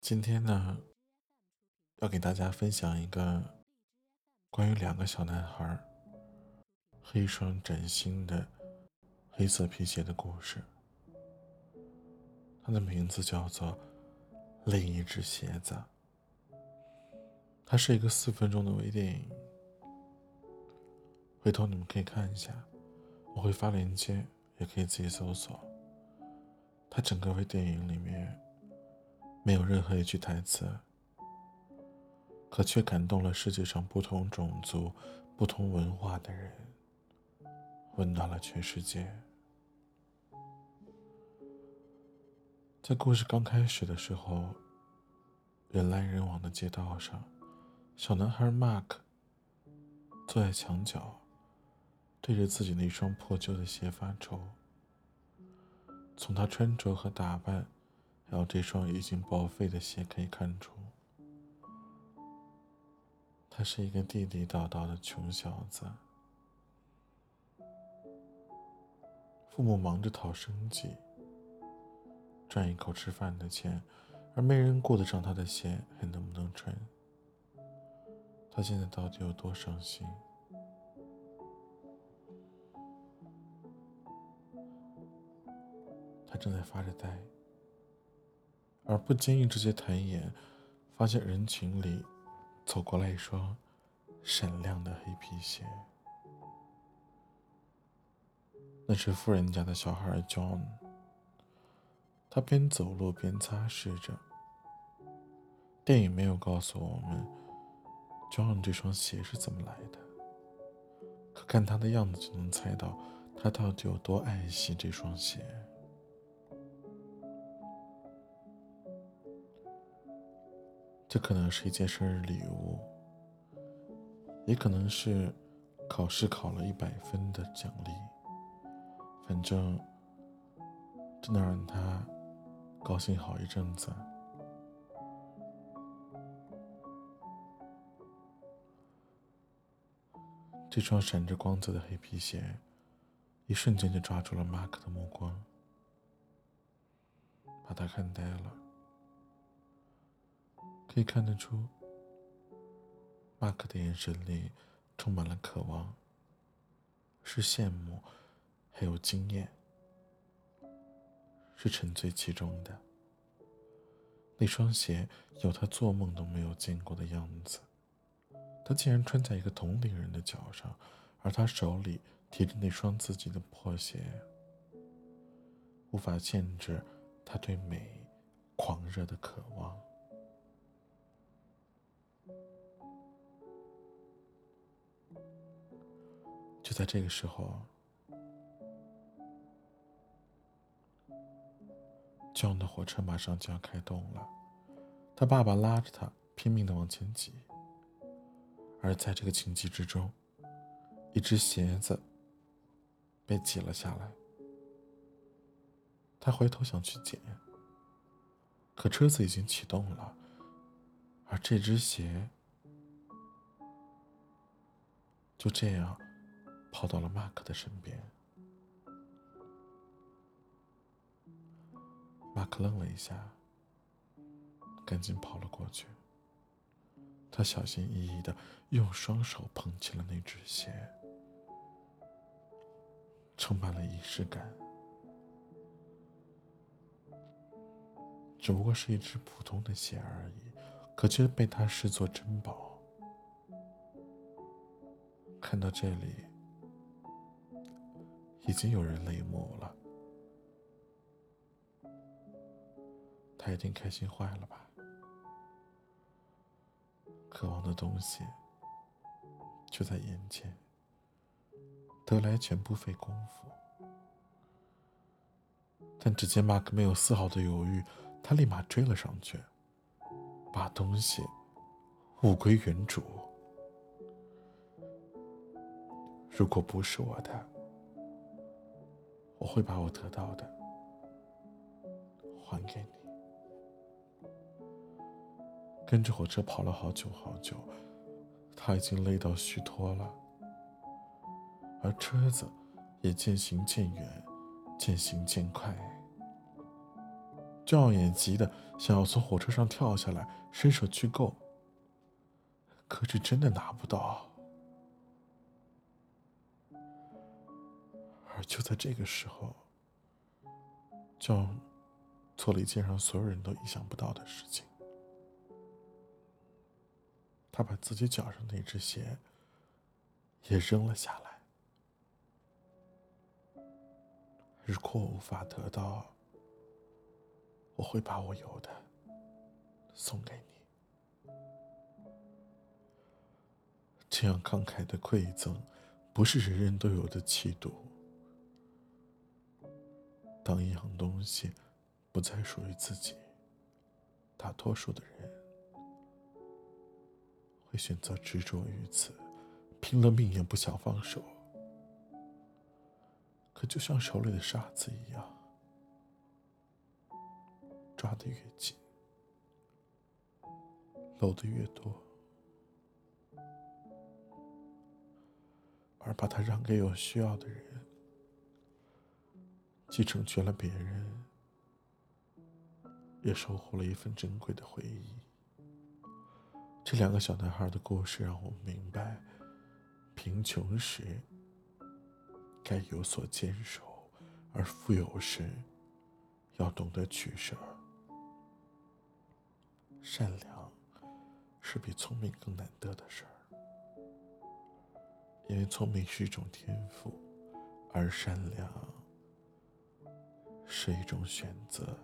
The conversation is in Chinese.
今天呢，要给大家分享一个关于两个小男孩和一双崭新的黑色皮鞋的故事。它的名字叫做《另一只鞋子》。它是一个四分钟的微电影，回头你们可以看一下，我会发链接，也可以自己搜索。他整个微电影里面。没有任何一句台词，可却感动了世界上不同种族、不同文化的人，温暖了全世界。在故事刚开始的时候，人来人往的街道上，小男孩 Mark 坐在墙角，对着自己那双破旧的鞋发愁。从他穿着和打扮。还有这双已经报废的鞋，可以看出，他是一个地地道道的穷小子。父母忙着讨生计，赚一口吃饭的钱，而没人顾得上他的鞋还能不能穿。他现在到底有多伤心？他正在发着呆。而不经意之间抬眼，发现人群里走过来一双闪亮的黑皮鞋。那是富人家的小孩 John。他边走路边擦拭着。电影没有告诉我们 John 这双鞋是怎么来的，可看他的样子就能猜到他到底有多爱惜这双鞋。这可能是一件生日礼物，也可能是考试考了一百分的奖励。反正，这能让他高兴好一阵子。这双闪着光泽的黑皮鞋，一瞬间就抓住了马克的目光，把他看呆了。可以看得出，马克的眼神里充满了渴望，是羡慕，还有惊艳，是沉醉其中的。那双鞋有他做梦都没有见过的样子，他竟然穿在一个同龄人的脚上，而他手里提着那双自己的破鞋，无法限制他对美狂热的渴望。就在这个时候，这的火车马上就要开动了，他爸爸拉着他拼命的往前挤，而在这个情急之中，一只鞋子被挤了下来。他回头想去捡，可车子已经启动了，而这只鞋就这样。跑到了马克的身边，马克愣了一下，赶紧跑了过去。他小心翼翼的用双手捧起了那只鞋，充满了仪式感。只不过是一只普通的鞋而已，可却被他视作珍宝。看到这里。已经有人泪目了，他一定开心坏了吧？渴望的东西就在眼前，得来全不费功夫。但只见马克没有丝毫的犹豫，他立马追了上去，把东西物归原主。如果不是我的。我会把我得到的还给你。跟着火车跑了好久好久，他已经累到虚脱了，而车子也渐行渐远，渐行渐快。赵眼急的想要从火车上跳下来，伸手去够，可是真的拿不到。而就在这个时候，John 做了一件让所有人都意想不到的事情。他把自己脚上那只鞋也扔了下来。如果我无法得到，我会把我有的送给你。这样慷慨的馈赠，不是人人都有的气度。当一样东西不再属于自己，大多数的人会选择执着于此，拼了命也不想放手。可就像手里的沙子一样，抓得越紧，漏的越多，而把它让给有需要的人。既成全了别人，也收获了一份珍贵的回忆。这两个小男孩的故事让我明白，贫穷时该有所坚守，而富有时要懂得取舍。善良是比聪明更难得的事儿，因为聪明是一种天赋，而善良。是一种选择。